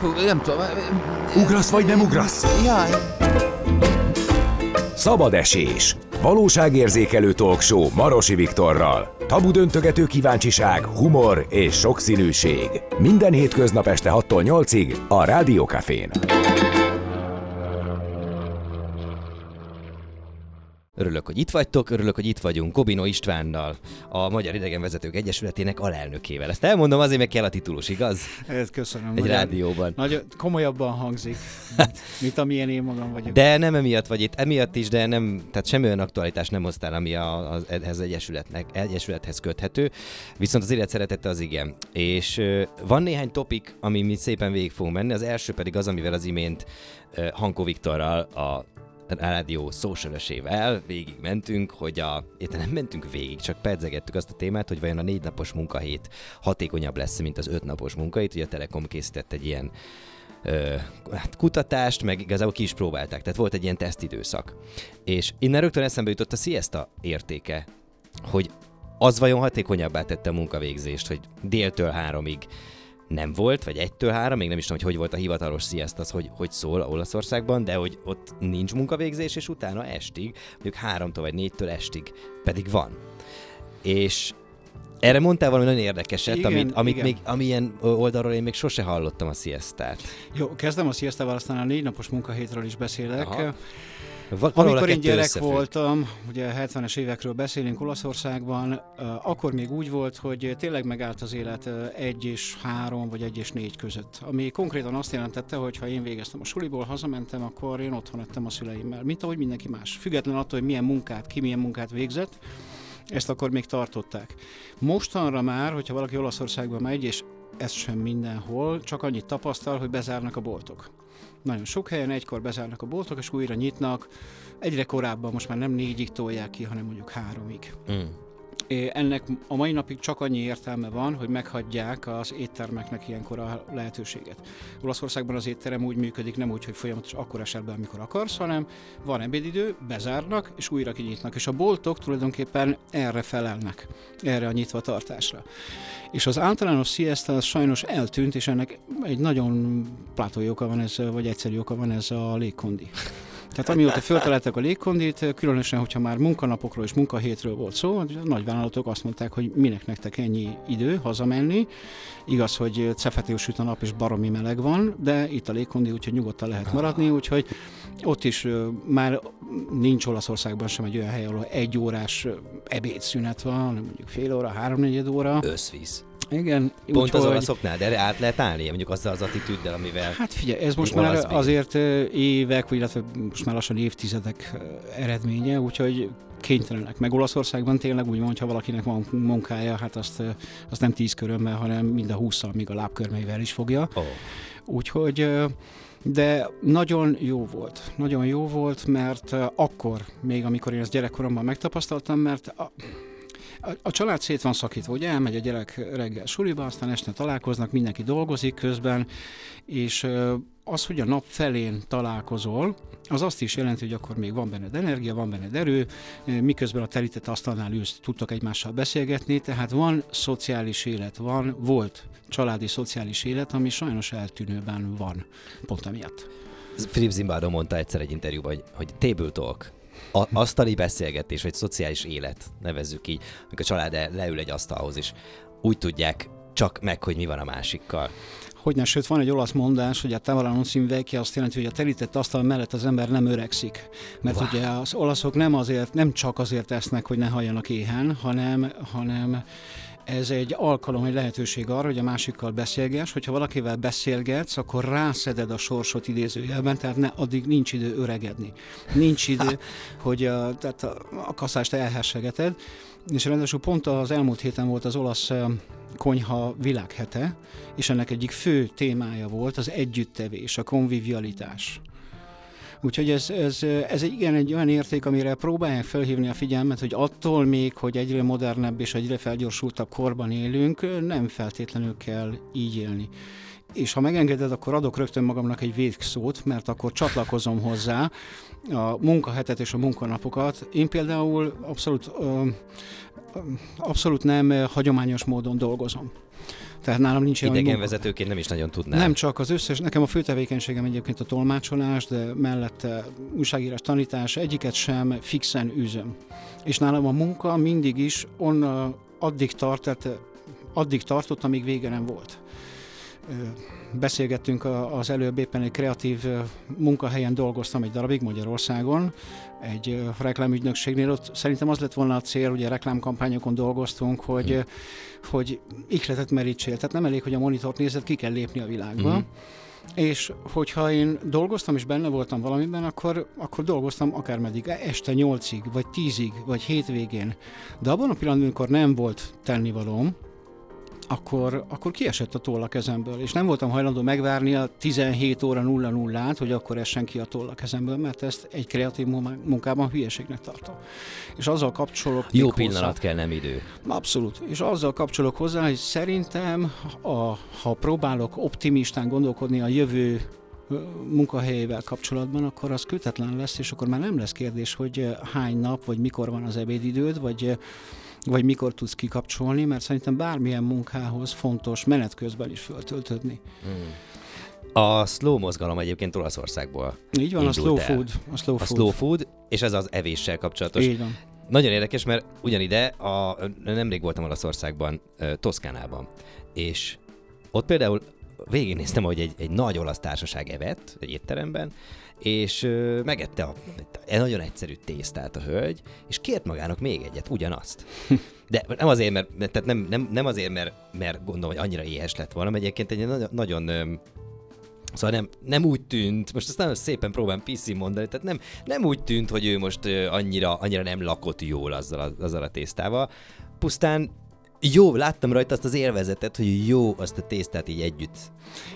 Hú, nem tudom. Ugrasz vagy nem ugrasz? Jaj. Szabad esés. Valóságérzékelő talkshow Marosi Viktorral. Tabu döntögető kíváncsiság, humor és sokszínűség. Minden hétköznap este 6-tól 8-ig a Rádiókafén. Örülök, hogy itt vagytok, örülök, hogy itt vagyunk Kobino Istvánnal, a Magyar Idegenvezetők Egyesületének alelnökével. Ezt elmondom, azért meg kell a titulus, igaz? Ez köszönöm. Egy rádióban. Nagyon komolyabban hangzik, mint, mint amilyen én magam vagyok. De nem emiatt vagy itt, emiatt is, de nem, tehát semmi olyan aktualitás nem hoztál, ami a, az, ehhez egyesületnek, egyesülethez köthető, viszont az élet szeretete az igen. És van néhány topik, ami mi szépen végig fogunk menni, az első pedig az, amivel az imént Hankó Viktorral, a rádió szósörösével végig mentünk, hogy a, érte nem mentünk végig, csak pedzegettük azt a témát, hogy vajon a négy napos munkahét hatékonyabb lesz, mint az öt napos munkahét. Ugye a Telekom készített egy ilyen ö, hát kutatást, meg igazából ki is próbálták, tehát volt egy ilyen tesztidőszak. És innen rögtön eszembe jutott a siesta értéke, hogy az vajon hatékonyabbá tette a munkavégzést, hogy déltől háromig nem volt, vagy egytől három, még nem is tudom, hogy hogy volt a hivatalos siesta, az hogy, hogy szól Olaszországban, de hogy ott nincs munkavégzés, és utána estig, mondjuk háromtól vagy négytől estig pedig van. És erre mondtál valami nagyon érdekeset, Igen, amit, amit igen. még, amilyen oldalról én még sose hallottam a siestát. Jó, kezdem a sziasztával, aztán a négy napos munkahétről is beszélek. Aha. Va- valahol a Amikor én gyerek összefügg. voltam, ugye 70-es évekről beszélünk Olaszországban, akkor még úgy volt, hogy tényleg megállt az élet egy és három, vagy egy és négy között. Ami konkrétan azt jelentette, hogy ha én végeztem a suliból, hazamentem, akkor én otthon ettem a szüleimmel, mint ahogy mindenki más. Független attól, hogy milyen munkát, ki milyen munkát végzett, ezt akkor még tartották. Mostanra már, hogyha valaki Olaszországba megy, és ez sem mindenhol, csak annyit tapasztal, hogy bezárnak a boltok. Nagyon sok helyen egykor bezárnak a boltok, és újra nyitnak. Egyre korábban, most már nem négyig tolják ki, hanem mondjuk háromig. Mm. Ennek a mai napig csak annyi értelme van, hogy meghagyják az éttermeknek ilyenkor a lehetőséget. Olaszországban az étterem úgy működik, nem úgy, hogy folyamatosan akkor esel be, amikor akarsz, hanem van ebédidő, bezárnak, és újra kinyitnak. És a boltok tulajdonképpen erre felelnek, erre a nyitvatartásra. És az általános siesta az sajnos eltűnt, és ennek egy nagyon plátói oka van ez, vagy egyszerű oka van ez a légkondi. Tehát amióta föltaláltak a légkondit, különösen, hogyha már munkanapokról és munkahétről volt szó, a nagyvállalatok azt mondták, hogy minek nektek ennyi idő hazamenni. Igaz, hogy cefetéül süt a nap és baromi meleg van, de itt a légkondi, úgyhogy nyugodtan lehet maradni, úgyhogy ott is már nincs Olaszországban sem egy olyan hely, ahol egy órás ebédszünet van, mondjuk fél óra, háromnegyed óra. Összvisz. Igen, Pont az úgyhogy- olaszoknál, de át lehet állni, mondjuk azzal az attitűddel, amivel... Hát figyelj, ez most már azért ö, évek, vagy illetve most már lassan évtizedek ö, eredménye, úgyhogy kénytelenek. Meg Olaszországban tényleg úgy van, hogy ha valakinek van munkája, hát azt, ö, azt nem tíz körömmel, hanem mind a húszal, még a lábkörmeivel is fogja. Oh. Úgyhogy de nagyon jó volt. Nagyon jó volt, mert akkor, még amikor én ezt gyerekkoromban megtapasztaltam, mert a, a, a család szét van szakítva, ugye? Elmegy a gyerek reggel suliba, aztán este találkoznak, mindenki dolgozik közben, és az, hogy a nap felén találkozol, az azt is jelenti, hogy akkor még van benned energia, van benned erő, miközben a terített asztalnál ülsz, tudtok egymással beszélgetni, tehát van szociális élet, van, volt családi szociális élet, ami sajnos eltűnőben van, pont emiatt. Philip Zimbardo mondta egyszer egy interjúban, hogy, hogy table talk, a, asztali beszélgetés, vagy szociális élet, nevezzük így, amikor a család leül egy asztalhoz, és úgy tudják csak meg, hogy mi van a másikkal. Hogyne, sőt, van egy olasz mondás, hogy a tavola non si azt jelenti, hogy a terített asztal mellett az ember nem öregszik. Mert wow. ugye az olaszok nem azért, nem csak azért esznek, hogy ne halljanak éhen, hanem, hanem ez egy alkalom, egy lehetőség arra, hogy a másikkal beszélgess, hogyha valakivel beszélgetsz, akkor rászeded a sorsot idézőjelben, tehát ne, addig nincs idő öregedni. Nincs idő, hogy a, tehát a, a kaszást elhessegeted, és ráadásul pont az elmúlt héten volt az olasz konyha világhete, és ennek egyik fő témája volt az együttevés, a konvivialitás. Úgyhogy ez, ez, ez igen egy olyan érték, amire próbálják felhívni a figyelmet, hogy attól még, hogy egyre modernebb és egyre felgyorsultabb korban élünk, nem feltétlenül kell így élni. És ha megengeded, akkor adok rögtön magamnak egy végszót, mert akkor csatlakozom hozzá a munkahetet és a munkanapokat. Én például abszolút, abszolút nem hagyományos módon dolgozom. Tehát nálam nincs olyan Idegenvezetőként nem is nagyon tudnám. Nem csak az összes, nekem a fő tevékenységem egyébként a tolmácsolás, de mellette újságírás, tanítás, egyiket sem fixen üzöm. És nálam a munka mindig is on, addig tart, tehát addig tartott, amíg vége nem volt beszélgettünk az előbb éppen egy kreatív munkahelyen dolgoztam egy darabig Magyarországon, egy reklámügynökségnél, ott szerintem az lett volna a cél, ugye reklámkampányokon dolgoztunk, hogy, hmm. hogy ihletet merítsél. Tehát nem elég, hogy a monitort nézed, ki kell lépni a világba. Hmm. És hogyha én dolgoztam és benne voltam valamiben, akkor, akkor dolgoztam akármeddig, este nyolcig, vagy tízig, vagy hétvégén. De abban a pillanatban, amikor nem volt tennivalóm, akkor, akkor kiesett a toll a kezemből, és nem voltam hajlandó megvárni a 17 óra 0 0 át, hogy akkor essen ki a toll a kezemből, mert ezt egy kreatív munkában hülyeségnek tartom. És azzal kapcsolok Jó pillanat hozzá, kell, nem idő. Abszolút. És azzal kapcsolok hozzá, hogy szerintem, a, ha próbálok optimistán gondolkodni a jövő munkahelyével kapcsolatban, akkor az kötetlen lesz, és akkor már nem lesz kérdés, hogy hány nap, vagy mikor van az ebédidőd, vagy vagy mikor tudsz kikapcsolni, mert szerintem bármilyen munkához fontos menet közben is föltöltödni. Hmm. A slow mozgalom egyébként Olaszországból Így van, a slow el. food. A slow a food. slow food, és ez az evéssel kapcsolatos. Így van. Nagyon érdekes, mert ugyanide, a, nemrég voltam Olaszországban, Toszkánában, és ott például végignéztem, hogy egy, egy nagy olasz társaság evett egy étteremben, és ö, megette a, a nagyon egyszerű tésztát a hölgy, és kért magának még egyet, ugyanazt. De nem azért, mert, tehát nem, nem, nem azért, mert, mert gondolom, hogy annyira éhes lett volna, mert egyébként egy nagyon, nagyon Szóval nem, nem úgy tűnt, most azt nagyon szépen próbálom PC mondani, tehát nem, nem úgy tűnt, hogy ő most annyira, annyira nem lakott jól azzal a, azzal a tésztával. Pusztán jó, láttam rajta azt az élvezetet, hogy jó azt a tésztát így együtt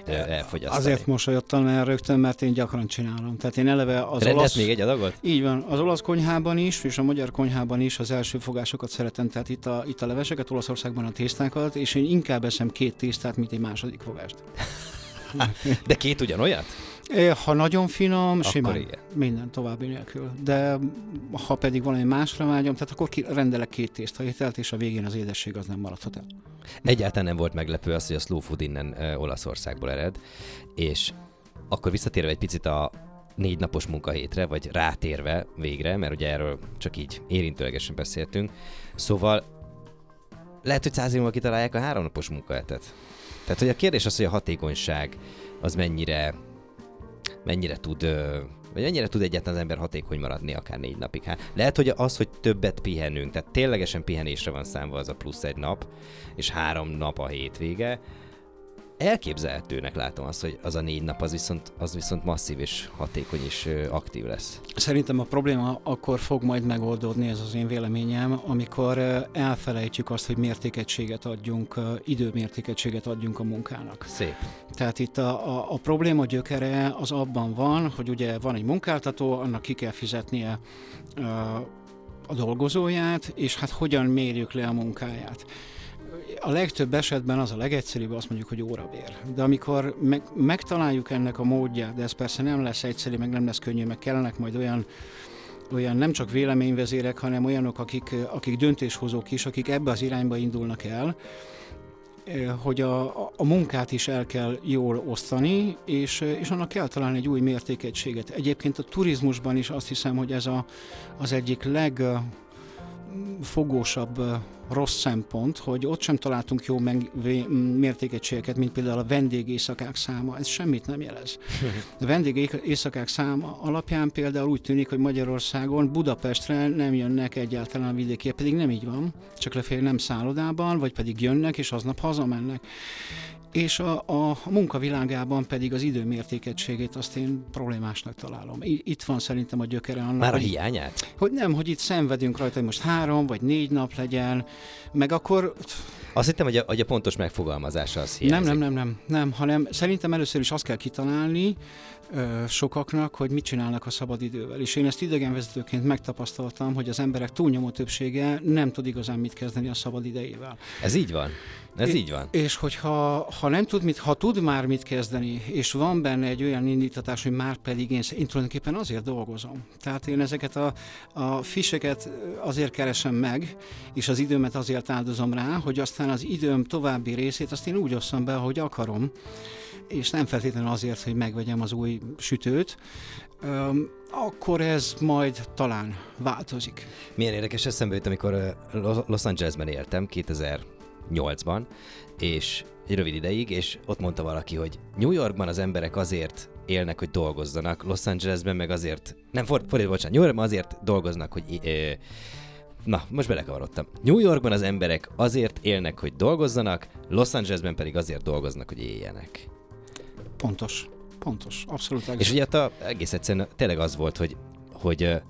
elfogyasztani. Azért mosolyodtam el rögtön, mert én gyakran csinálom. Tehát én eleve az Rendez olasz... még egy adagot? Így van. Az olasz konyhában is, és a magyar konyhában is az első fogásokat szeretem, tehát itt a, itt a leveseket, Olaszországban a tésztákat, és én inkább eszem két tésztát, mint egy második fogást. De két ugyanolyat? Ha nagyon finom, akkor simán. Igen. Minden további nélkül. De ha pedig valami másra vágyom, tehát akkor rendelek két tésztaételt, és a végén az édesség az nem maradhat el. Egyáltalán nem volt meglepő az, hogy a slow food innen Olaszországból ered, és akkor visszatérve egy picit a négy napos munkahétre, vagy rátérve végre, mert ugye erről csak így érintőlegesen beszéltünk. Szóval lehet, hogy száz kitalálják a háromnapos munkahetet. Tehát, hogy a kérdés az, hogy a hatékonyság az mennyire mennyire tud vagy mennyire tud egyáltalán az ember hatékony maradni akár négy napig. Hát lehet, hogy az, hogy többet pihenünk, tehát ténylegesen pihenésre van számva az a plusz egy nap, és három nap a hétvége, elképzelhetőnek látom azt, hogy az a négy nap az viszont, az viszont masszív és hatékony és aktív lesz. Szerintem a probléma akkor fog majd megoldódni, ez az én véleményem, amikor elfelejtjük azt, hogy mértékegységet adjunk, időmértékegységet adjunk a munkának. Szép. Tehát itt a, a, a probléma gyökere az abban van, hogy ugye van egy munkáltató, annak ki kell fizetnie a dolgozóját, és hát hogyan mérjük le a munkáját a legtöbb esetben az a legegyszerűbb, azt mondjuk, hogy órabér. De amikor meg, megtaláljuk ennek a módját, de ez persze nem lesz egyszerű, meg nem lesz könnyű, meg kellenek majd olyan olyan nem csak véleményvezérek, hanem olyanok, akik, akik döntéshozók is, akik ebbe az irányba indulnak el, hogy a, a munkát is el kell jól osztani, és, és annak kell találni egy új mértékegységet. Egyébként a turizmusban is azt hiszem, hogy ez a, az egyik legfogósabb rossz szempont, hogy ott sem találtunk jó meg, mértékegységeket, mint például a vendégészakák száma. Ez semmit nem jelez. A vendégészakák száma alapján például úgy tűnik, hogy Magyarországon Budapestre nem jönnek egyáltalán a vidékiek, pedig nem így van, csak lefél nem szállodában, vagy pedig jönnek, és aznap hazamennek és a, a, munkavilágában pedig az időmértékegységét azt én problémásnak találom. Itt van szerintem a gyökere annak. Már a hiányát? Hogy nem, hogy itt szenvedünk rajta, hogy most három vagy négy nap legyen, meg akkor... Azt hittem, hogy a, hogy a pontos megfogalmazása az hiányzik. Nem, nem, nem, nem, nem, hanem szerintem először is azt kell kitalálni, sokaknak, hogy mit csinálnak a szabadidővel. És én ezt idegenvezetőként megtapasztaltam, hogy az emberek túlnyomó többsége nem tud igazán mit kezdeni a szabadidejével. Ez így van? Ez É- így van. És hogyha ha nem tud mit, ha tud már mit kezdeni, és van benne egy olyan indítatás, hogy már pedig én, én tulajdonképpen azért dolgozom. Tehát én ezeket a, a fiseket azért keresem meg, és az időmet azért áldozom rá, hogy aztán az időm további részét azt én úgy osszam be, ahogy akarom, és nem feltétlenül azért, hogy megvegyem az új sütőt, akkor ez majd talán változik. Milyen érdekes eszembe jut, amikor Los Angelesben éltem 2008-ban, és egy rövid ideig, és ott mondta valaki, hogy New Yorkban az emberek azért élnek, hogy dolgozzanak, Los Angelesben meg azért, nem, ford, fordítva, bocsánat, New Yorkban azért dolgoznak, hogy ö, Na, most belekavarodtam. New Yorkban az emberek azért élnek, hogy dolgozzanak, Los Angelesben pedig azért dolgoznak, hogy éljenek. Pontos. Pontos. Abszolút. És ugye ott a, egész egyszerűen tényleg az volt, hogy, hogy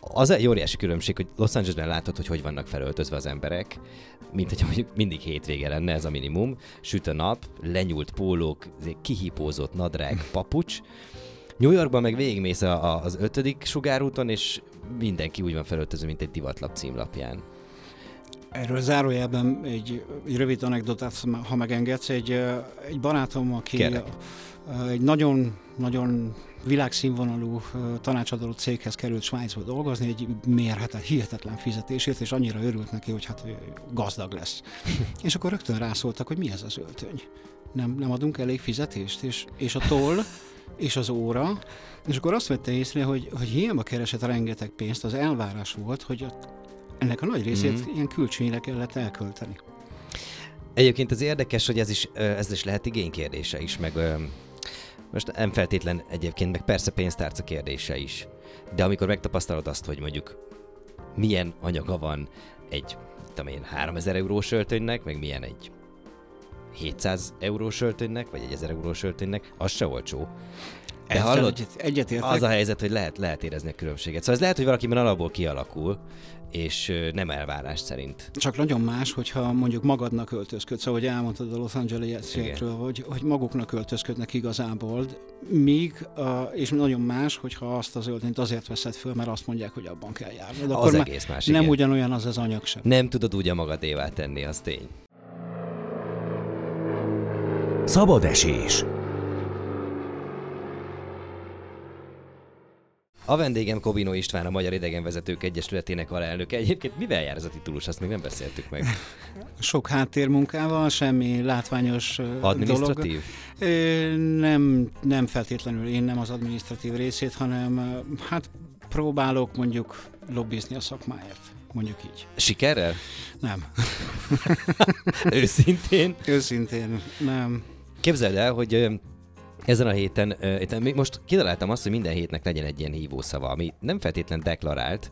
az egy óriási különbség, hogy Los Angelesben látod, hogy hogy vannak felöltözve az emberek, mint hogy mondjuk mindig hétvége lenne, ez a minimum. Süt a nap, lenyúlt pólók, kihípózott nadrág, papucs. New Yorkban meg végigmész a, a, az ötödik sugárúton, és mindenki úgy van felöltözve, mint egy divatlap címlapján. Erről zárójelben egy, egy rövid anekdotát, ha megengedsz. Egy, egy barátom, aki Kérlek. egy nagyon, nagyon világszínvonalú tanácsadó céghez került Svájcba dolgozni, egy mérhetet, hihetetlen fizetésért, és annyira örült neki, hogy hát gazdag lesz. és akkor rögtön rászóltak, hogy mi ez az öltöny. Nem, nem adunk elég fizetést, és, és a toll, és az óra, és akkor azt vette észre, hogy, hogy hiába keresett rengeteg pénzt, az elvárás volt, hogy ott ennek a nagy részét Mhm. mm. ilyen külcsényre kellett elkölteni. Egyébként az érdekes, hogy ez is, ez is lehet igénykérdése is, meg most nem feltétlen egyébként, meg persze pénztárca kérdése is. De amikor megtapasztalod azt, hogy mondjuk milyen anyaga van egy, tudom én, 3000 eurós öltönynek, meg milyen egy 700 eurós öltönynek, vagy egy 1000 eurós öltönynek, az se olcsó. De Ezzel hallod, egyet, egyetértek. az a helyzet, hogy lehet, lehet érezni a különbséget. Szóval ez lehet, hogy valakiben alapból kialakul, és nem elvárás szerint. Csak nagyon más, hogyha mondjuk magadnak öltözködsz, ahogy elmondtad a Los Angeles-ekről, hogy, hogy maguknak öltözködnek igazából, míg, és nagyon más, hogyha azt az öltönyt azért veszed föl, mert azt mondják, hogy abban kell járni. De az már egész más, nem igen. ugyanolyan az az anyag sem. Nem tudod úgy a magadévá tenni, az tény. Szabad esés. A vendégem Kobino István, a Magyar Idegenvezetők Egyesületének alelnöke. Egyébként mivel jár ez a titulus, azt még nem beszéltük meg. Sok háttérmunkával, semmi látványos dolog. Administratív? Ö, Nem, nem feltétlenül én nem az administratív részét, hanem hát próbálok mondjuk lobbizni a szakmáért, mondjuk így. Sikerrel? Nem, Őszintén? őszintén nem. Képzeld el, hogy ezen a héten, még most kitaláltam azt, hogy minden hétnek legyen egy ilyen hívószava, ami nem feltétlen deklarált,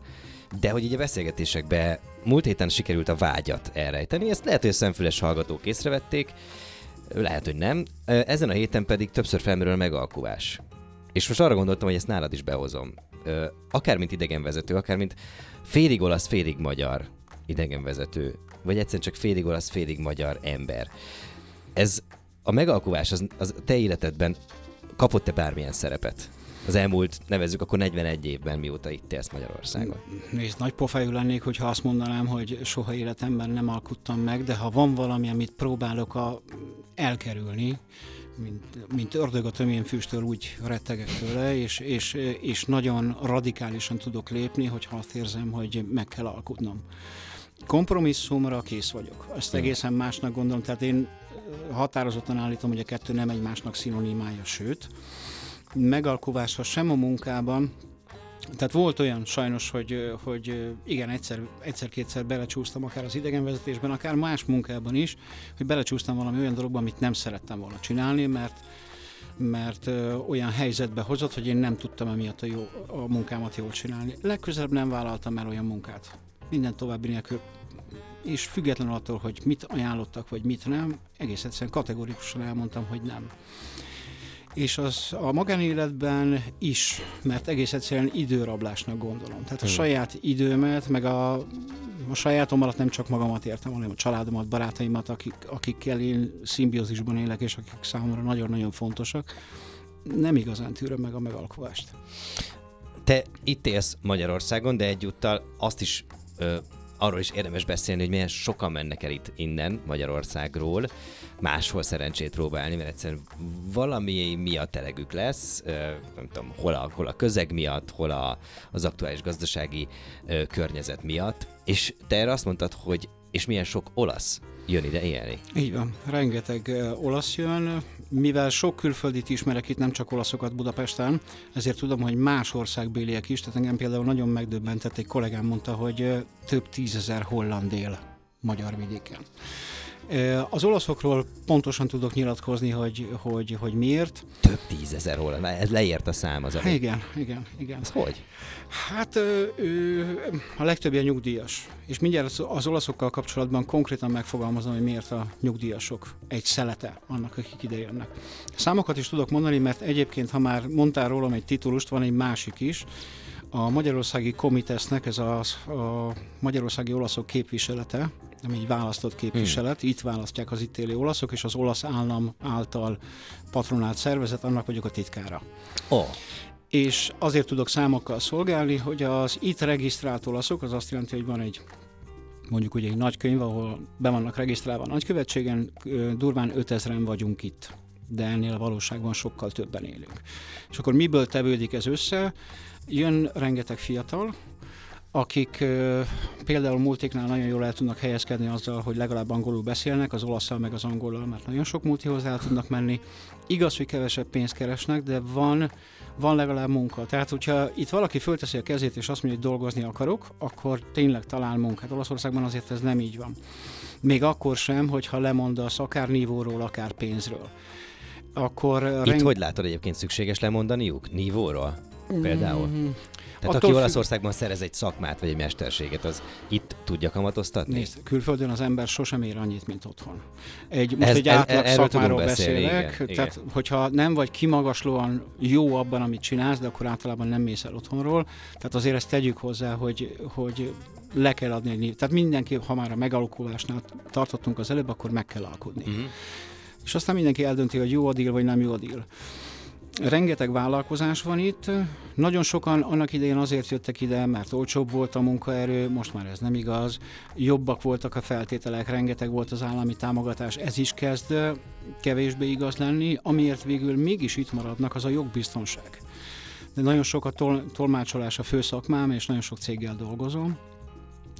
de hogy így a beszélgetésekbe múlt héten sikerült a vágyat elrejteni, ezt lehet, hogy a szemfüles hallgatók észrevették, lehet, hogy nem. Ezen a héten pedig többször felmerül a megalkuvás. És most arra gondoltam, hogy ezt nálad is behozom. Akár mint idegenvezető, akár mint félig olasz, félig magyar idegenvezető, vagy egyszerűen csak félig olasz, félig magyar ember. Ez a megalkuvás az, az te életedben kapott-e bármilyen szerepet? Az elmúlt, nevezzük akkor 41 évben, mióta itt élsz Magyarországon. Nézd, nagy pofájú lennék, hogyha azt mondanám, hogy soha életemben nem alkuttam meg, de ha van valami, amit próbálok a, elkerülni, mint, mint ördög a tömén füsttől, úgy rettegek tőle, és, és, és nagyon radikálisan tudok lépni, hogyha azt érzem, hogy meg kell alkutnom. Kompromisszumra kész vagyok. Ezt egészen másnak gondolom, tehát én határozottan állítom, hogy a kettő nem egymásnak szinonimája, sőt, megalkuvásra sem a munkában, tehát volt olyan sajnos, hogy, hogy igen, egyszer, egyszer-kétszer belecsúsztam akár az idegenvezetésben, akár más munkában is, hogy belecsúsztam valami olyan dologba, amit nem szerettem volna csinálni, mert mert olyan helyzetbe hozott, hogy én nem tudtam emiatt a, jó, a munkámat jól csinálni. Legközelebb nem vállaltam el olyan munkát. Minden további nélkül. És függetlenül attól, hogy mit ajánlottak, vagy mit nem, egész egyszerűen kategorikusan elmondtam, hogy nem. És az a magánéletben is, mert egész egyszerűen időrablásnak gondolom. Tehát a Hmm. saját időmet, meg a, a sajátom alatt nem csak magamat értem, hanem a családomat, barátaimat, akik, akikkel én szimbiózisban élek, és akik számomra nagyon-nagyon fontosak, nem igazán tűröm meg a megalkovást. Te itt élsz Magyarországon, de egyúttal azt is ö, arról is érdemes beszélni, hogy milyen sokan mennek el itt innen Magyarországról, máshol szerencsét próbálni, mert egyszerűen valami miatt elegük lesz, nem tudom, hol a, hol a közeg miatt, hol a, az aktuális gazdasági környezet miatt. És te erre azt mondtad, hogy és milyen sok olasz jön ide élni. Így van, rengeteg olasz jön, mivel sok külföldit ismerek itt, nem csak olaszokat Budapesten, ezért tudom, hogy más országbéliek is, tehát engem például nagyon megdöbbentett, egy kollégám mondta, hogy több tízezer holland él magyar vidéken. Az olaszokról pontosan tudok nyilatkozni, hogy, hogy, hogy miért. Több tízezer holland, ez leért a szám az. Ami... Igen, igen, igen. Ez hogy? Hát ő, a legtöbbje nyugdíjas. És mindjárt az olaszokkal kapcsolatban konkrétan megfogalmazom, hogy miért a nyugdíjasok egy szelete annak, akik ide jönnek. Számokat is tudok mondani, mert egyébként, ha már mondtál rólam egy titulust, van egy másik is, a Magyarországi Komitesznek, ez a, a Magyarországi Olaszok képviselete, ami egy választott képviselet, hmm. itt választják az itt élő olaszok, és az olasz állam által patronált szervezet, annak vagyok a titkára. Oh. És azért tudok számokkal szolgálni, hogy az itt regisztrált olaszok, az azt jelenti, hogy van egy mondjuk ugye egy nagy könyv, ahol be vannak regisztrálva a nagykövetségen, durván 5000-en vagyunk itt de ennél a valóságban sokkal többen élünk. És akkor miből tevődik ez össze? Jön rengeteg fiatal, akik például multiknál nagyon jól el tudnak helyezkedni azzal, hogy legalább angolul beszélnek, az olaszsal meg az angolul, mert nagyon sok multihoz el tudnak menni. Igaz, hogy kevesebb pénzt keresnek, de van, van legalább munka. Tehát, hogyha itt valaki fölteszi a kezét és azt mondja, hogy dolgozni akarok, akkor tényleg talál munkát. Olaszországban azért ez nem így van. Még akkor sem, hogyha lemondasz akár nívóról, akár pénzről. Akkor Itt reng... hogy látod egyébként szükséges lemondaniuk? Nívóról? Például? Mm-hmm. Tehát Attól aki Olaszországban szerez egy szakmát vagy egy mesterséget, az itt tudja kamatoztatni? Nézd, külföldön az ember sosem ér annyit, mint otthon. Egy, most ez, egy átlag ez, szakmáról beszélek, igen, tehát igen. hogyha nem vagy kimagaslóan jó abban, amit csinálsz, de akkor általában nem mész el otthonról. Tehát azért ezt tegyük hozzá, hogy, hogy le kell adni egy Tehát mindenki, ha már a megalakulásnál tartottunk az előbb, akkor meg kell alkudni. Uh-huh. És aztán mindenki eldönti, hogy jó a deal, vagy nem jó a deal. Rengeteg vállalkozás van itt, nagyon sokan annak idején azért jöttek ide, mert olcsóbb volt a munkaerő, most már ez nem igaz, jobbak voltak a feltételek, rengeteg volt az állami támogatás, ez is kezd kevésbé igaz lenni, amiért végül mégis itt maradnak, az a jogbiztonság. De nagyon sok a tol- tolmácsolás a főszakmám, és nagyon sok céggel dolgozom,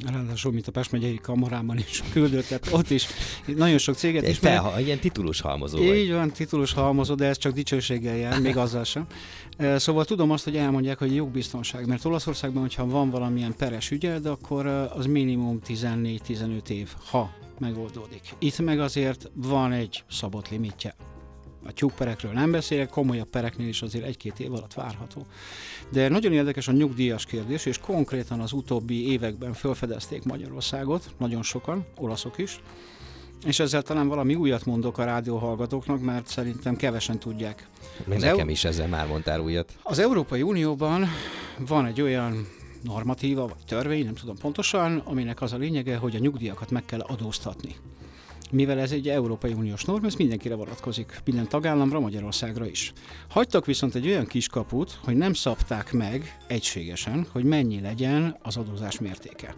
ráadásul, mint a Pest megyei kamarában is küldött, tehát ott is nagyon sok céget is. Felha, ilyen titulus halmozó Így vagy. van, titulus halmozó, de ez csak dicsőséggel jár, még azzal sem. Szóval tudom azt, hogy elmondják, hogy jogbiztonság, mert Olaszországban, hogyha van valamilyen peres ügyed, akkor az minimum 14-15 év, ha megoldódik. Itt meg azért van egy szabott limitje a tyúkperekről nem beszélek, komolyabb pereknél is azért egy-két év alatt várható. De nagyon érdekes a nyugdíjas kérdés, és konkrétan az utóbbi években felfedezték Magyarországot, nagyon sokan, olaszok is, és ezzel talán valami újat mondok a rádióhallgatóknak, mert szerintem kevesen tudják. Még az nekem Eu- is ezzel már mondtál újat. Az Európai Unióban van egy olyan normatíva, vagy törvény, nem tudom pontosan, aminek az a lényege, hogy a nyugdíjakat meg kell adóztatni mivel ez egy Európai Uniós norm, ez mindenkire vonatkozik, minden tagállamra, Magyarországra is. Hagytak viszont egy olyan kiskaput, hogy nem szabták meg egységesen, hogy mennyi legyen az adózás mértéke.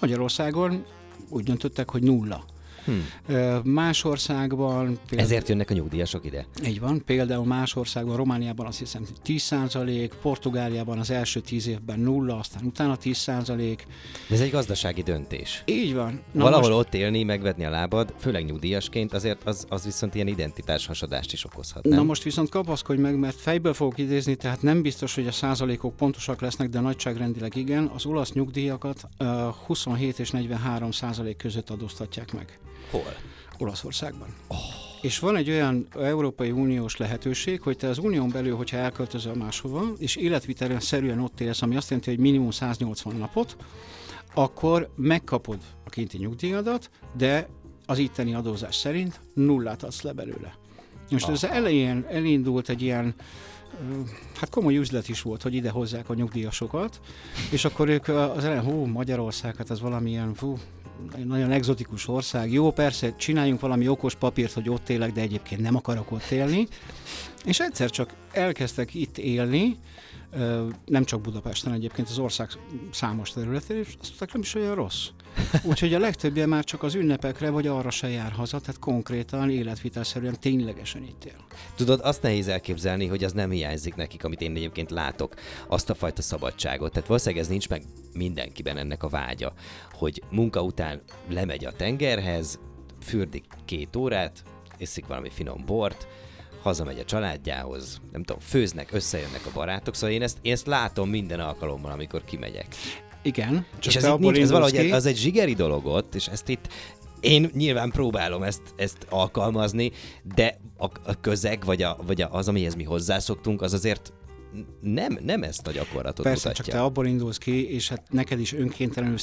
Magyarországon úgy döntöttek, hogy nulla. Hmm. Más országban... Például, Ezért jönnek a nyugdíjasok ide? Így van. Például más országban, Romániában azt hiszem 10% Portugáliában az első 10 évben nulla, aztán utána 10 De ez egy gazdasági döntés. Így van. Na Valahol most... ott élni, megvetni a lábad, főleg nyugdíjasként, azért az, az viszont ilyen identitás hasadást is okozhat. Nem? Na most viszont kapaszkodj meg, mert fejből fogok idézni, tehát nem biztos, hogy a százalékok pontosak lesznek, de nagyságrendileg igen. Az olasz nyugdíjakat uh, 27 és 43 százalék között adóztatják meg. Hol? Olaszországban. Oh. És van egy olyan Európai Uniós lehetőség, hogy te az unión belül, hogyha elköltözöl máshova, és életvitelen szerűen ott élsz, ami azt jelenti, hogy minimum 180 napot, akkor megkapod a kinti nyugdíjadat, de az itteni adózás szerint nullát adsz le belőle. Most Aha. ez elején elindult egy ilyen hát komoly üzlet is volt, hogy ide hozzák a nyugdíjasokat, és akkor ők az elején, hú, Magyarország, hát ez valamilyen, hú, nagyon egzotikus ország. Jó, persze, csináljunk valami okos papírt, hogy ott élek, de egyébként nem akarok ott élni. És egyszer csak elkezdtek itt élni, nem csak Budapesten egyébként, az ország számos területén, és azt mondták, nem is olyan rossz. Úgyhogy a legtöbbje már csak az ünnepekre, vagy arra se jár haza, tehát konkrétan, életvitelszerűen ténylegesen itt él. Tudod, azt nehéz elképzelni, hogy az nem hiányzik nekik, amit én egyébként látok, azt a fajta szabadságot. Tehát valószínűleg ez nincs meg mindenkiben ennek a vágya, hogy munka után lemegy a tengerhez, fürdik két órát, iszik valami finom bort, hazamegy a családjához, nem tudom, főznek, összejönnek a barátok, szóval én ezt, én ezt látom minden alkalommal, amikor kimegyek. Igen. Csak és ez, itt nincs, ez valahogy ki. az egy zsigeri dolog ott, és ezt itt én nyilván próbálom ezt, ezt alkalmazni, de a, a közeg, vagy, a, vagy a, az, amihez mi hozzászoktunk, az azért nem, nem ezt a gyakorlatot Persze, mutatja. csak te abból indulsz ki, és hát neked is önkéntelenül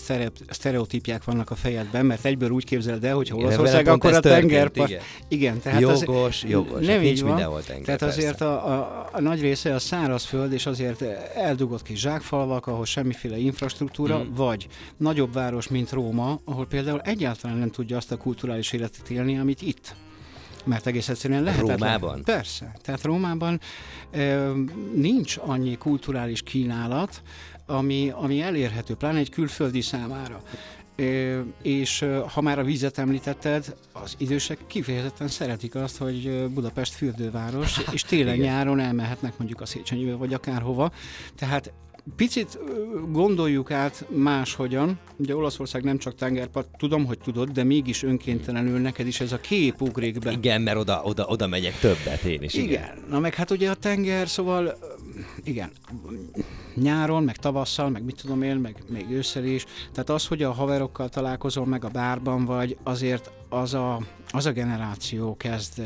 sztereotípiák vannak a fejedben, mert egyből úgy képzeled el, hogy Olaszország, akkor a tengerpart. Igen. igen, tehát jogos, az, jogos. Nem hát így van. Tenger, tehát persze. azért a, a, a, nagy része a szárazföld, és azért eldugott kis zsákfalvak, ahol semmiféle infrastruktúra, mm. vagy nagyobb város, mint Róma, ahol például egyáltalán nem tudja azt a kulturális életet élni, amit itt mert egész egyszerűen lehetetlen. Rómában? Persze. Tehát Rómában e, nincs annyi kulturális kínálat, ami, ami elérhető, pláne egy külföldi számára. E, és ha már a vízet említetted, az idősek kifejezetten szeretik azt, hogy Budapest fürdőváros, és télen-nyáron elmehetnek mondjuk a Széchenyibe, vagy akárhova. Tehát Picit gondoljuk át máshogyan, ugye Olaszország nem csak tengerpart, tudom, hogy tudod, de mégis önkéntelenül neked is ez a kép ugrik be. Igen, mert oda, oda, oda megyek többet én is. Igen. igen. Na meg hát ugye a tenger, szóval igen, nyáron, meg tavasszal, meg mit tudom én, meg még ősszel is. Tehát az, hogy a haverokkal találkozol, meg a bárban vagy, azért az a, az a generáció kezd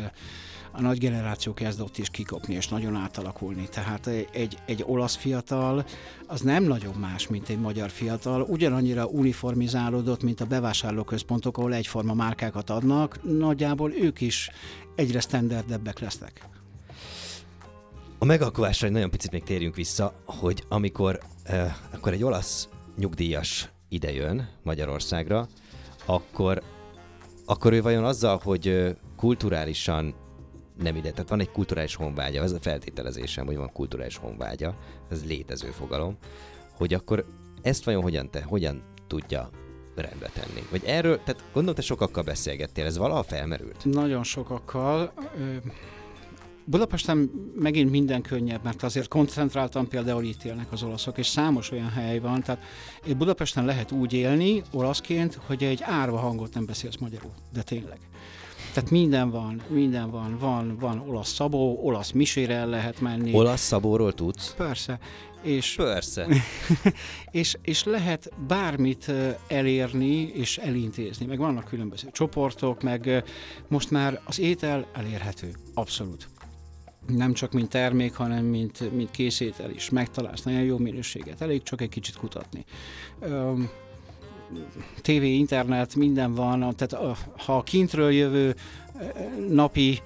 a nagy generáció kezd ott is kikopni és nagyon átalakulni. Tehát egy, egy olasz fiatal az nem nagyon más, mint egy magyar fiatal, ugyanannyira uniformizálódott, mint a bevásárlóközpontok, ahol egyforma márkákat adnak, nagyjából ők is egyre standardebbek lesznek. A megalkovásra egy nagyon picit még térjünk vissza, hogy amikor eh, akkor egy olasz nyugdíjas idejön Magyarországra, akkor, akkor ő vajon azzal, hogy kulturálisan nem ide. Tehát van egy kulturális honvágya, ez a feltételezésem, hogy van kulturális honvágya, ez létező fogalom, hogy akkor ezt vajon hogyan, te, hogyan tudja rendbe tenni? Vagy erről, tehát gondolom, te sokakkal beszélgettél, ez valaha felmerült? Nagyon sokakkal. Budapesten megint minden könnyebb, mert azért koncentráltan például itt élnek az olaszok, és számos olyan hely van, tehát Budapesten lehet úgy élni olaszként, hogy egy árva hangot nem beszélsz magyarul, de tényleg. Tehát minden van, minden van, van, van olasz szabó, olasz misére el lehet menni. Olasz szabóról tudsz? Persze. És, Persze. és, és lehet bármit elérni és elintézni, meg vannak különböző csoportok, meg most már az étel elérhető, abszolút. Nem csak mint termék, hanem mint, mint készétel is. Megtalálsz nagyon jó minőséget, elég csak egy kicsit kutatni. Um, TV, internet, minden van, tehát ha a kintről jövő napi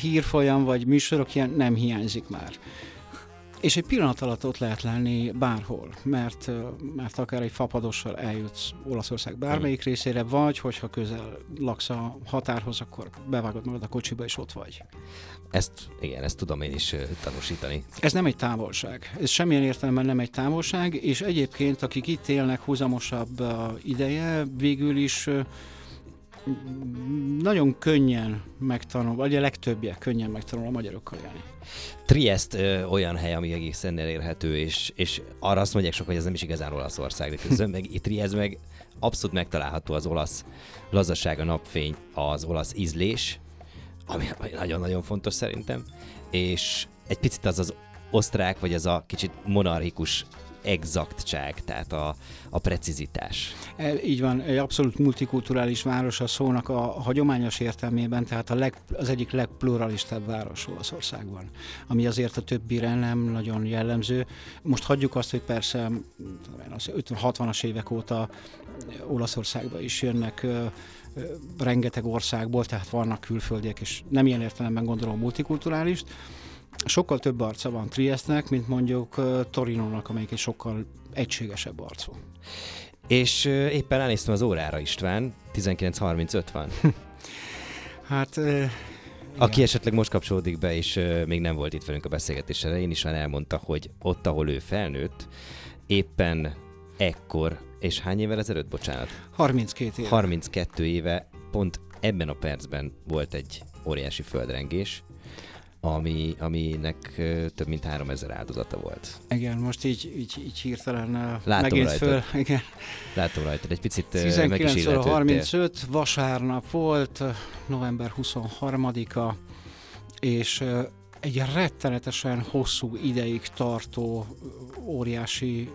hírfolyam vagy műsorok ilyen nem hiányzik már. És egy pillanat alatt ott lehet lenni bárhol, mert, mert akár egy fapadossal eljutsz Olaszország bármelyik részére, vagy hogyha közel laksz a határhoz, akkor bevágod magad a kocsiba, és ott vagy. Ezt, igen, ezt tudom én is tanúsítani. Ez nem egy távolság. Ez semmilyen értelemben nem egy távolság, és egyébként, akik itt élnek húzamosabb ideje, végül is nagyon könnyen megtanul, vagy a legtöbbje könnyen megtanul a magyarokkal élni. Triest ö, olyan hely, ami egészen elérhető, és, és arra azt mondják sok, hogy ez nem is igazán Olaszország, de közben meg itt Triest meg abszolút megtalálható az olasz lazaság, a napfény, az olasz ízlés, ami nagyon-nagyon fontos szerintem, és egy picit az az osztrák, vagy az a kicsit monarchikus exaktság, tehát a, a precizitás. E, így van, egy abszolút multikulturális város a szónak a hagyományos értelmében, tehát a leg, az egyik legpluralistább város Olaszországban, ami azért a többire nem nagyon jellemző. Most hagyjuk azt, hogy persze az 50-60-as évek óta Olaszországba is jönnek rengeteg országból, tehát vannak külföldiek, és nem ilyen értelemben gondolom multikulturálist, sokkal több arca van Triestnek, mint mondjuk Torinónak, amelyik egy sokkal egységesebb arcú. És éppen elnéztem az órára István, 19.35 van. Hát Aki esetleg most kapcsolódik be, és még nem volt itt velünk a beszélgetés elején, is elmondta, hogy ott, ahol ő felnőtt, éppen ekkor, és hány évvel ezelőtt, bocsánat? 32 éve. 32 éve, pont ebben a percben volt egy óriási földrengés, ami, aminek több mint 3000 áldozata volt. Igen, most így, így, így hirtelen Látom megint rajtad. föl. Igen. Látom rajtad, egy picit meg is 19 illetődtél. 35, vasárnap volt, november 23-a, és egy rettenetesen hosszú ideig tartó óriási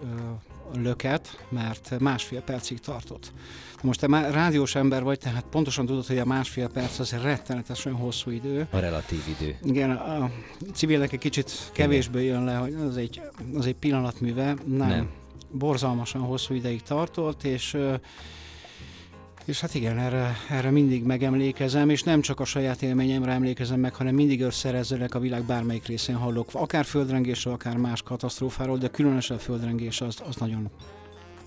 löket, mert másfél percig tartott. Most te már rádiós ember vagy, tehát pontosan tudod, hogy a másfél perc az rettenetesen hosszú idő. A relatív idő. Igen, a civilnek egy kicsit kevésbé jön le, hogy az egy, az egy pillanatműve. Nem. Nem. Borzalmasan hosszú ideig tartott, és és hát igen, erre, erre mindig megemlékezem, és nem csak a saját élményemre emlékezem meg, hanem mindig összerezzelek a világ bármelyik részén hallok, akár földrengésről, akár más katasztrófáról, de különösen a földrengés az, az nagyon,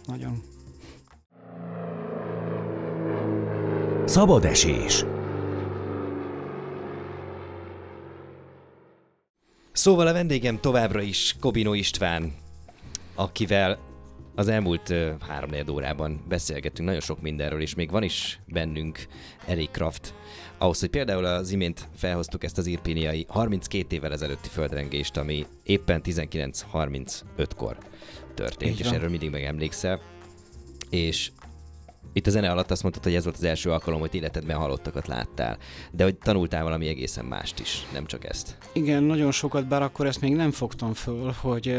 nagyon Szabad esés. Szóval a vendégem továbbra is Kobino István, akivel az elmúlt uh, három órában beszélgettünk nagyon sok mindenről, és még van is bennünk elég kraft ahhoz, hogy például az imént felhoztuk ezt az irpiniai 32 évvel ezelőtti földrengést, ami éppen 1935-kor történt, és erről mindig megemlékszel. És itt a zene alatt azt mondtad, hogy ez volt az első alkalom, hogy életedben halottakat láttál, de hogy tanultál valami egészen mást is, nem csak ezt. Igen, nagyon sokat, bár akkor ezt még nem fogtam föl, hogy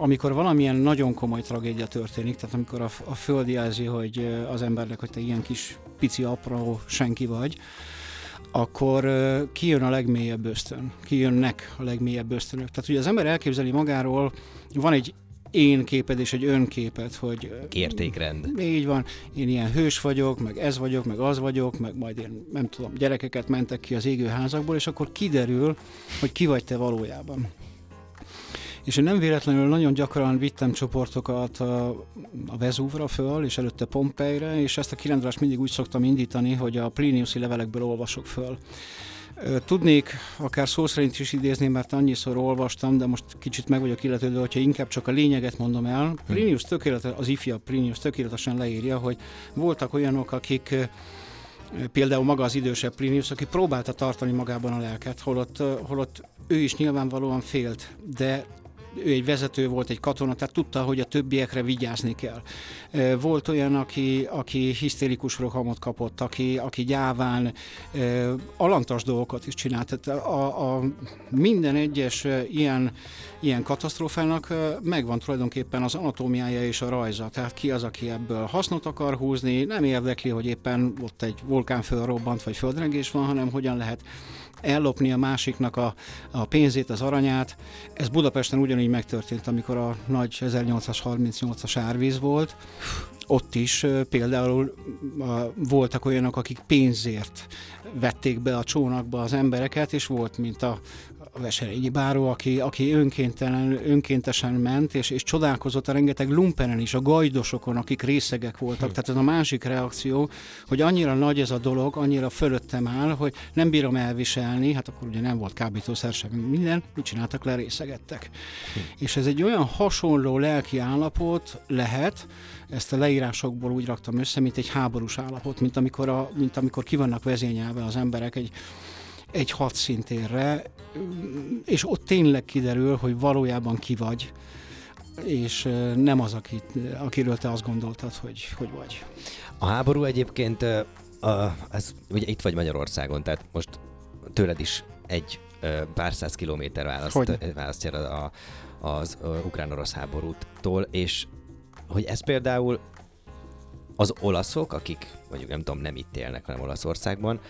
amikor valamilyen nagyon komoly tragédia történik, tehát amikor a, a föld jelzi, hogy az embernek, hogy te ilyen kis pici, apró senki vagy, akkor kijön a legmélyebb ösztön, kijönnek a legmélyebb ösztönök. Tehát ugye az ember elképzeli magáról, van egy én képed és egy önképet, hogy Értékrend. így van, én ilyen hős vagyok, meg ez vagyok, meg az vagyok, meg majd én nem tudom, gyerekeket mentek ki az égő házakból, és akkor kiderül, hogy ki vagy te valójában. És én nem véletlenül nagyon gyakran vittem csoportokat a, a Vezúvra föl, és előtte Pompejre, és ezt a kirándulást mindig úgy szoktam indítani, hogy a Pliniuszi levelekből olvasok föl. Tudnék akár szó szerint is idézni, mert annyiszor olvastam, de most kicsit meg vagyok illetődve, hogyha inkább csak a lényeget mondom el. Plinius tökéletes, az ifjabb Plinius tökéletesen leírja, hogy voltak olyanok, akik például maga az idősebb Plinius, aki próbálta tartani magában a lelket, holott, holott ő is nyilvánvalóan félt, de ő egy vezető volt, egy katona, tehát tudta, hogy a többiekre vigyázni kell. Volt olyan, aki, aki hisztérikus rohamot kapott, aki, aki gyáván alantas dolgokat is csinált. Tehát a, a minden egyes ilyen, ilyen katasztrófának megvan tulajdonképpen az anatómiája és a rajza. Tehát ki az, aki ebből hasznot akar húzni, nem érdekli, hogy éppen ott egy vulkán fölrobbant, vagy földrengés van, hanem hogyan lehet ellopni a másiknak a, a pénzét, az aranyát. Ez Budapesten ugyanígy megtörtént, amikor a nagy 1838-as árvíz volt. Ott is például voltak olyanok, akik pénzért vették be a csónakba az embereket, és volt, mint a, a Veserényi Báró, aki, aki önkéntelen, önkéntesen ment, és, és csodálkozott a rengeteg lumpenen is, a gajdosokon, akik részegek voltak. Tehát ez a másik reakció, hogy annyira nagy ez a dolog, annyira fölöttem áll, hogy nem bírom elviselni, hát akkor ugye nem volt kábítószer sem, minden, mit csináltak le, részegettek. És ez egy olyan hasonló lelki állapot lehet, ezt a leírásokból úgy raktam össze, mint egy háborús állapot, mint amikor, a, mint amikor ki vannak vezényelve az emberek egy, egy hadszintérre, és ott tényleg kiderül, hogy valójában ki vagy, és nem az, akit, akiről te azt gondoltad, hogy, hogy vagy. A háború egyébként, a, ez, ugye itt vagy Magyarországon, tehát most tőled is egy ö, pár száz kilométer választ, választja a, az ö, ukrán-orosz háborútól, és hogy ez például az olaszok, akik mondjuk nem tudom, nem itt élnek, hanem Olaszországban,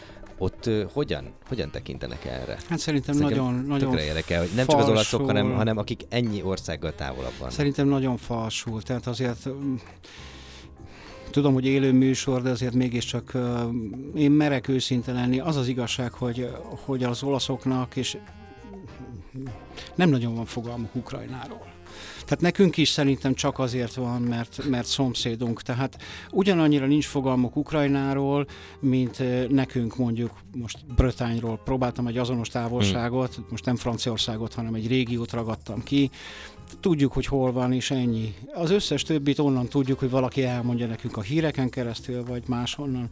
ott hogyan, hogyan tekintenek erre? Hát szerintem Ez engem nagyon, nagyon érdekel, hogy nem csak az olaszok, hanem, falsul. hanem akik ennyi országgal távolabb vannak. Szerintem nagyon falsul, tehát azért tudom, hogy élő műsor, de azért mégiscsak ö, én merek őszinte lenni. Az az igazság, hogy, hogy az olaszoknak és nem nagyon van fogalmuk Ukrajnáról. Tehát nekünk is szerintem csak azért van, mert, mert szomszédunk. Tehát ugyanannyira nincs fogalmuk Ukrajnáról, mint nekünk mondjuk most Brötányról. Próbáltam egy azonos távolságot, hmm. most nem Franciaországot, hanem egy régiót ragadtam ki. Tudjuk, hogy hol van, és ennyi. Az összes többit onnan tudjuk, hogy valaki elmondja nekünk a híreken keresztül, vagy máshonnan.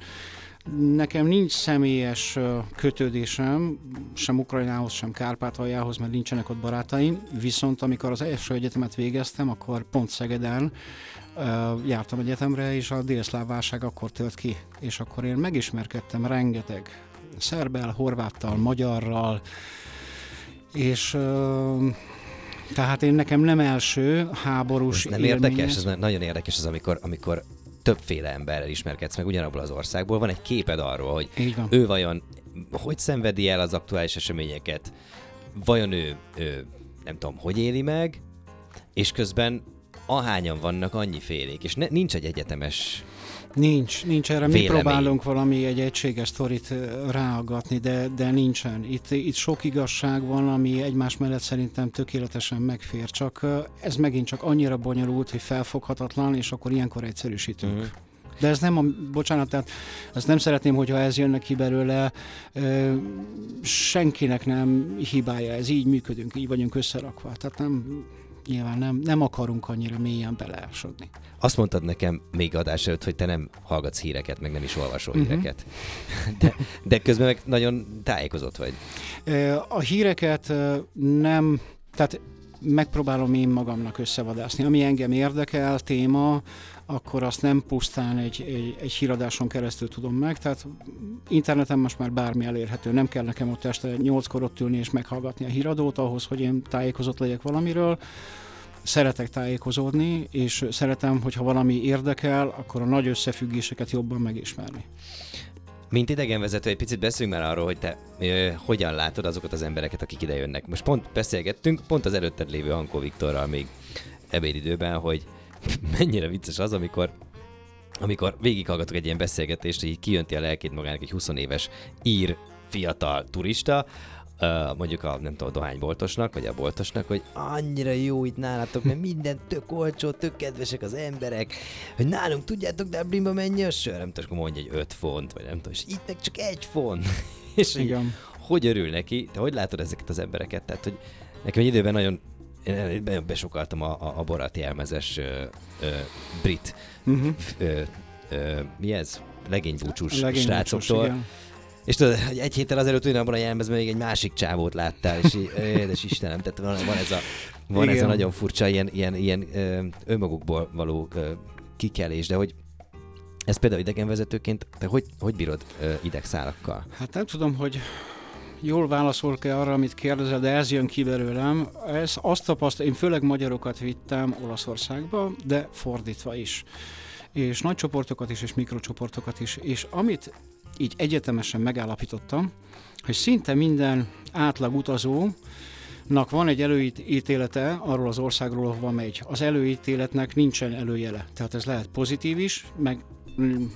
Nekem nincs személyes kötődésem sem Ukrajnához, sem Kárpátaljához, mert nincsenek ott barátaim, viszont amikor az első egyetemet végeztem, akkor pont Szegeden jártam egyetemre, és a délszláv válság akkor tört ki, és akkor én megismerkedtem rengeteg szerbel, horváttal, magyarral, és tehát én nekem nem első háborús Ez nem élménye. érdekes, ez nagyon érdekes az, amikor, amikor többféle emberrel ismerkedsz meg ugyanabból az országból, van egy képed arról, hogy ő vajon hogy szenvedi el az aktuális eseményeket, vajon ő, ő nem tudom, hogy éli meg, és közben ahányan vannak, annyi félék, és ne, nincs egy egyetemes Nincs, nincs erre. Vélemény. Mi próbálunk valami egy egységes sztorit ráagatni, de, de nincsen. Itt, itt sok igazság van, ami egymás mellett szerintem tökéletesen megfér, csak ez megint csak annyira bonyolult, hogy felfoghatatlan, és akkor ilyenkor egyszerűsítünk. Mm. De ez nem a, bocsánat, tehát ezt nem szeretném, hogyha ez jönne ki belőle, ö, senkinek nem hibája, ez így működünk, így vagyunk összerakva. Tehát nem, nyilván nem, nem akarunk annyira mélyen beleásodni. Azt mondtad nekem még adás előtt, hogy te nem hallgatsz híreket, meg nem is olvasol uh-huh. híreket. De, de közben meg nagyon tájékozott vagy. A híreket nem, tehát megpróbálom én magamnak összevadászni. Ami engem érdekel, téma, akkor azt nem pusztán egy, egy, egy híradáson keresztül tudom meg, tehát interneten most már bármi elérhető. Nem kell nekem ott este nyolckor ott ülni és meghallgatni a híradót ahhoz, hogy én tájékozott legyek valamiről. Szeretek tájékozódni, és szeretem, hogyha valami érdekel, akkor a nagy összefüggéseket jobban megismerni. Mint idegenvezető, egy picit beszéljünk már arról, hogy te ö, hogyan látod azokat az embereket, akik ide jönnek. Most pont beszélgettünk, pont az előtted lévő Ankó Viktorral még ebédidőben, hogy mennyire vicces az, amikor amikor végighallgatok egy ilyen beszélgetést, hogy kijönti a lelkét magának egy 20 éves ír fiatal turista, Uh, mondjuk a, nem tudom, a dohányboltosnak, vagy a boltosnak, hogy annyira jó itt nálatok, mert minden tök olcsó, tök kedvesek az emberek, hogy nálunk tudjátok Dublinba mennyi a sör, nem tudom, akkor mondja, hogy 5 font, vagy nem tudom, és itt meg csak egy font. és Igen. Így, hogy örül neki, te hogy látod ezeket az embereket? Tehát, hogy nekem egy időben nagyon én besokaltam a, a, a Borati elmezes ö, ö, brit uh-huh. ö, ö, mi ez? Legénybúcsús Legény srácoktól. Igen. És tudod, hogy egy héttel azelőtt ugyanabban a jelmezben még egy másik csávót láttál, és így, édes Istenem, tehát van, van ez a, van ez a nagyon furcsa ilyen, ilyen, ilyen ö, önmagukból való ö, kikelés, de hogy ez például idegenvezetőként, te hogy, hogy bírod ö, idegszálakkal? Hát nem tudom, hogy jól válaszolok-e arra, amit kérdezel, de ez jön ki belőlem. Ez azt tapasztalom, én főleg magyarokat vittem Olaszországba, de fordítva is. És nagy csoportokat is, és mikrocsoportokat is. És amit így egyetemesen megállapítottam, hogy szinte minden átlag utazó van egy előítélete arról az országról, ahova megy. Az előítéletnek nincsen előjele. Tehát ez lehet pozitív is, meg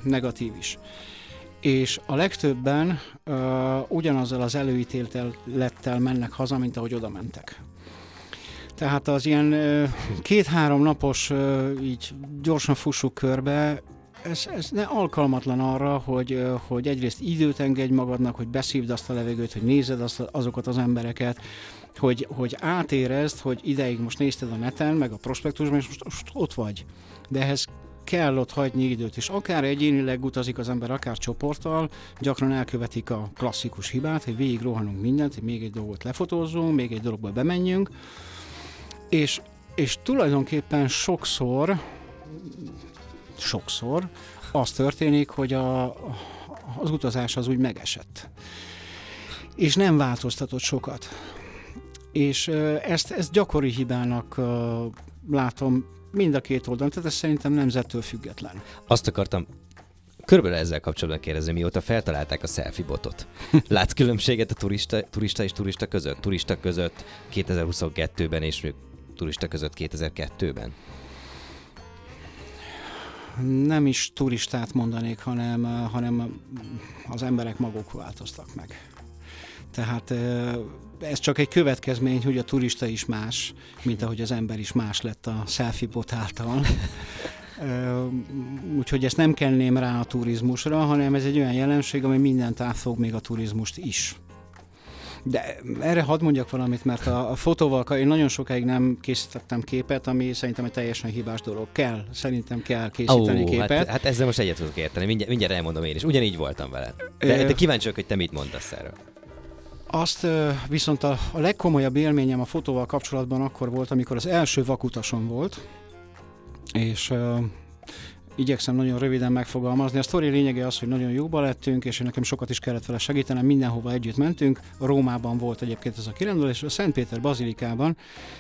negatív is és a legtöbben uh, ugyanazzal az előítélettel mennek haza, mint ahogy oda mentek. Tehát az ilyen két-három napos uh, így gyorsan fussuk körbe, ez, ez ne alkalmatlan arra, hogy, hogy egyrészt időt engedj magadnak, hogy beszívd azt a levegőt, hogy nézed azt, azokat az embereket, hogy, hogy átérezd, hogy ideig most nézted a neten, meg a prospektusban, és most, most ott vagy. De ehhez kell ott hagyni időt, és akár egyénileg utazik az ember, akár csoporttal, gyakran elkövetik a klasszikus hibát, hogy végig rohanunk mindent, hogy még egy dolgot lefotózzunk, még egy dologba bemenjünk, és, és tulajdonképpen sokszor, sokszor az történik, hogy a, az utazás az úgy megesett. És nem változtatott sokat. És ezt, ezt gyakori hibának látom mind a két oldalon, tehát ez szerintem nemzettől független. Azt akartam Körülbelül ezzel kapcsolatban kérdezni, mióta feltalálták a selfie botot. Látsz különbséget a turista, turista és turista között? Turista között 2022-ben és turista között 2002-ben? Nem is turistát mondanék, hanem, hanem az emberek maguk változtak meg. Tehát ez csak egy következmény, hogy a turista is más, mint ahogy az ember is más lett a selfie bot által. Úgyhogy ezt nem kenném rá a turizmusra, hanem ez egy olyan jelenség, ami mindent átfog, még a turizmust is. De erre hadd mondjak valamit, mert a, a fotóval én nagyon sokáig nem készítettem képet, ami szerintem egy teljesen hibás dolog. Kell, szerintem kell készíteni Ó, képet. Hát, hát ezzel most egyet tudok érteni, mindjárt, mindjárt elmondom én is. Ugyanígy voltam vele. De, de kíváncsi vagyok, hogy te mit mondasz erről. Azt viszont a, a legkomolyabb élményem a fotóval kapcsolatban akkor volt, amikor az első vakutason volt, és uh, igyekszem nagyon röviden megfogalmazni. A sztori lényege az, hogy nagyon jóba lettünk, és nekem sokat is kellett vele segítenem, mindenhova együtt mentünk. Rómában volt egyébként ez a kirendelés, és a Szentpéter Bazilikában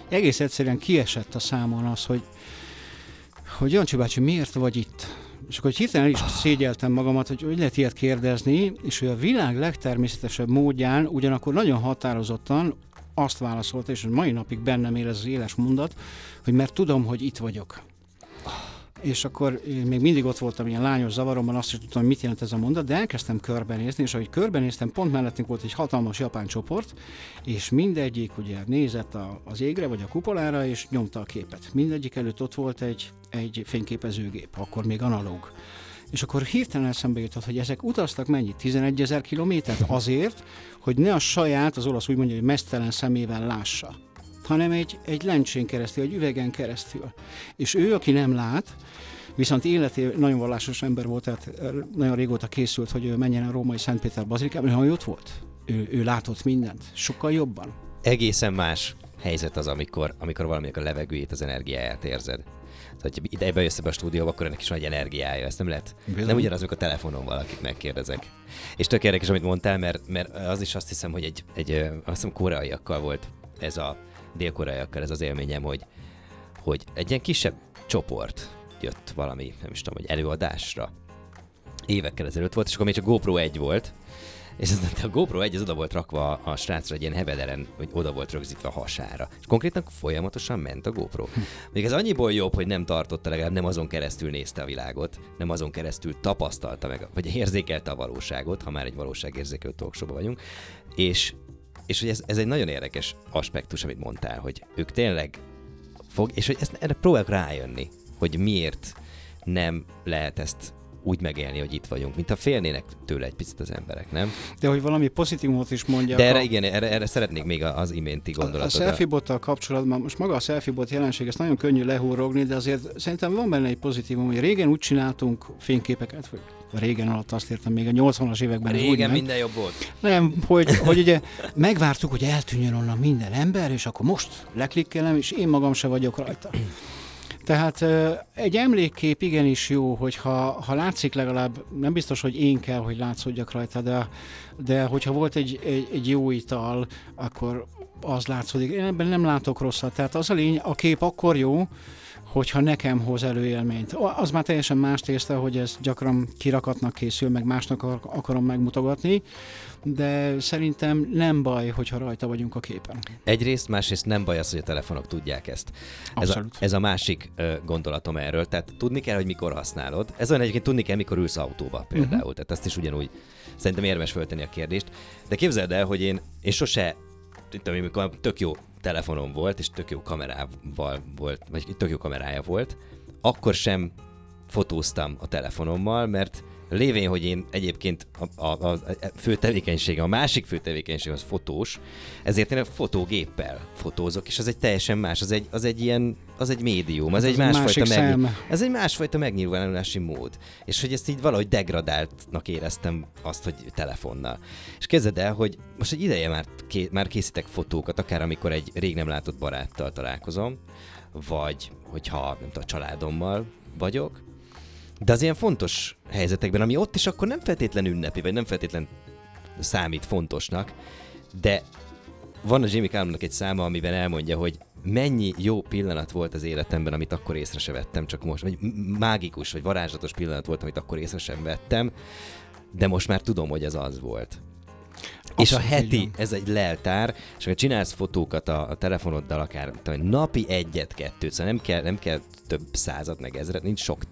egész egyszerűen kiesett a számon az, hogy hogy Jancsi bácsi, miért vagy itt? És akkor hirtelen is szégyeltem magamat, hogy hogy lehet ilyet kérdezni, és hogy a világ legtermészetesebb módján, ugyanakkor nagyon határozottan azt válaszolta, és mai napig bennem él ez az éles mondat, hogy mert tudom, hogy itt vagyok és akkor még mindig ott voltam ilyen lányos zavaromban, azt is tudtam, hogy mit jelent ez a mondat, de elkezdtem körbenézni, és ahogy körbenéztem, pont mellettünk volt egy hatalmas japán csoport, és mindegyik ugye nézett a, az égre, vagy a kupolára, és nyomta a képet. Mindegyik előtt ott volt egy, egy fényképezőgép, akkor még analóg. És akkor hirtelen eszembe jutott, hogy ezek utaztak mennyit? 11 ezer kilométert azért, hogy ne a saját, az olasz úgy mondja, hogy mesztelen szemével lássa hanem egy, egy lencsén keresztül, egy üvegen keresztül. És ő, aki nem lát, viszont életé nagyon vallásos ember volt, tehát nagyon régóta készült, hogy menjen a római Szentpéter bazilikában, ha ott volt. Ő, ő látott mindent, sokkal jobban. Egészen más helyzet az, amikor, amikor valaminek a levegőjét, az energiáját érzed. Tehát, hogy ide bejössz be a stúdióba, akkor ennek is van egy energiája, ezt nem lehet. Bizony. Nem ugyanaz, amikor a telefonon valakit megkérdezek. És tök érdekes, amit mondtál, mert, mert az is azt hiszem, hogy egy, egy azt hiszem koreaiakkal volt ez a dél-koreaiakkal ez az élményem, hogy, hogy egy ilyen kisebb csoport jött valami, nem is tudom, hogy előadásra. Évekkel ezelőtt volt, és akkor még csak GoPro 1 volt, és ez, a GoPro 1 az oda volt rakva a srácra egy ilyen hevederen, hogy oda volt rögzítve a hasára. És konkrétan folyamatosan ment a GoPro. Még ez annyiból jobb, hogy nem tartotta, legalább nem azon keresztül nézte a világot, nem azon keresztül tapasztalta meg, vagy érzékelte a valóságot, ha már egy valóságérzékelő talkshow vagyunk, és és hogy ez, ez egy nagyon érdekes aspektus, amit mondtál, hogy ők tényleg fog, és hogy ezt, erre próbálok rájönni, hogy miért nem lehet ezt úgy megélni, hogy itt vagyunk, mint ha félnének tőle egy picit az emberek, nem? De hogy valami pozitívumot is mondjak. De erre a... igen, erre, erre szeretnék még az iménti gondolatot. A, a selfie kapcsolatban, most maga a selfie bot jelenség, ezt nagyon könnyű lehúrogni, de azért szerintem van benne egy pozitívum, hogy régen úgy csináltunk fényképeket, hogy régen alatt azt értem, még a 80-as években. Régen úgy, minden jobb volt. Nem, hogy, hogy ugye megvártuk, hogy eltűnjön onnan minden ember, és akkor most leklikkelem, és én magam se vagyok rajta. Tehát egy emlékkép igenis jó, hogyha ha látszik legalább, nem biztos, hogy én kell, hogy látszódjak rajta, de, de hogyha volt egy, egy, egy jó ital, akkor az látszódik. Én ebben nem látok rosszat. Tehát az a lény, a kép akkor jó, hogyha nekem hoz előélményt. Az már teljesen más tészta, hogy ez gyakran kirakatnak készül, meg másnak akarom megmutogatni, de szerintem nem baj, hogyha rajta vagyunk a képen. Egyrészt, másrészt nem baj az, hogy a telefonok tudják ezt. Ez a, ez a másik uh, gondolatom erről. Tehát tudni kell, hogy mikor használod. Ez olyan egyébként tudni kell, mikor ülsz autóba például. Uh-huh. Tehát ezt is ugyanúgy szerintem érdemes föltenni a kérdést. De képzeld el, hogy én, én sose, tudom, amikor tök jó telefonom volt, és tök jó kamerával volt, vagy tök jó kamerája volt, akkor sem fotóztam a telefonommal, mert lévén, hogy én egyébként a, a, a fő tevékenysége, a másik fő tevékenység az fotós, ezért én a fotógéppel fotózok, és az egy teljesen más, az egy, az egy ilyen, az egy médium, az, az egy másfajta megnyilv... ez egy másfajta megnyilvánulási mód. És hogy ezt így valahogy degradáltnak éreztem azt, hogy telefonnal. És kezded el, hogy most egy ideje már, ké, már készítek fotókat, akár amikor egy rég nem látott baráttal találkozom, vagy hogyha nem tudom, a családommal vagyok, de az ilyen fontos helyzetekben, ami ott is akkor nem feltétlen ünnepi, vagy nem feltétlen számít fontosnak, de van a Jimmy Callumnak egy száma, amiben elmondja, hogy mennyi jó pillanat volt az életemben, amit akkor észre se vettem, csak most, vagy mágikus, vagy varázslatos pillanat volt, amit akkor észre sem vettem, de most már tudom, hogy ez az volt. Azt és a heti, ez egy leltár, és ha csinálsz fotókat a, a telefonoddal, akár tudom, napi egyet, kettőt, szóval nem kell, nem kell több százat, meg ezret, nincs sok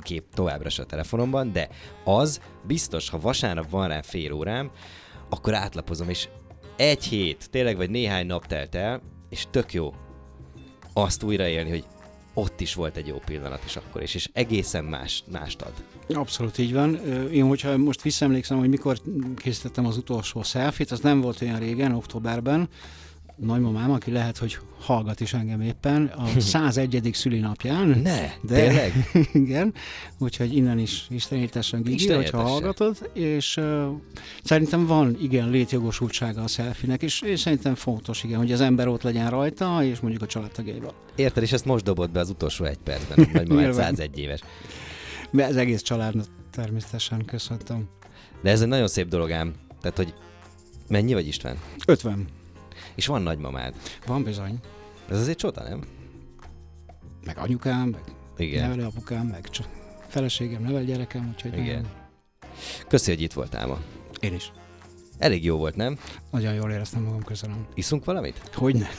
kép továbbra se a telefonomban, de az biztos, ha vasárnap van rá fél órám, akkor átlapozom, és egy hét, tényleg vagy néhány nap telt el, és tök jó azt újraélni, hogy ott is volt egy jó pillanat is akkor is, és egészen más, mást ad. Abszolút így van. Én, hogyha most visszaemlékszem, hogy mikor készítettem az utolsó selfit, az nem volt olyan régen, októberben, nagymamám, aki lehet, hogy hallgat is engem éppen, a 101. szülinapján. Ne, de, tényleg? igen, úgyhogy innen is istenítesen Gigi, Isten hogyha értesse. hallgatod, és uh, szerintem van igen létjogosultsága a selfie-nek, és, és szerintem fontos, igen, hogy az ember ott legyen rajta, és mondjuk a családtagjaival. Érted, és ezt most dobott be az utolsó egy percben, hogy Nyilván. 101 éves. De ez egész családnak természetesen köszöntöm. De ez egy nagyon szép dolog ám. Tehát, hogy mennyi vagy István? 50. És van nagymamád. Van bizony. Ez azért csoda, nem? Meg anyukám, meg Igen. nevelő apukám, meg csak feleségem, nevel gyerekem, úgyhogy Igen. nagyon- Köszi, hogy itt voltál ma. én is. Elég jó volt, nem? Nagyon jól éreztem magam, köszönöm. Iszunk valamit? Hogyne.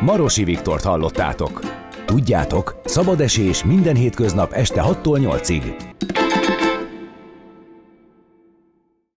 Marosi Viktort hallottátok. Tudjátok, szabad esés minden hétköznap este 6-tól 8-ig.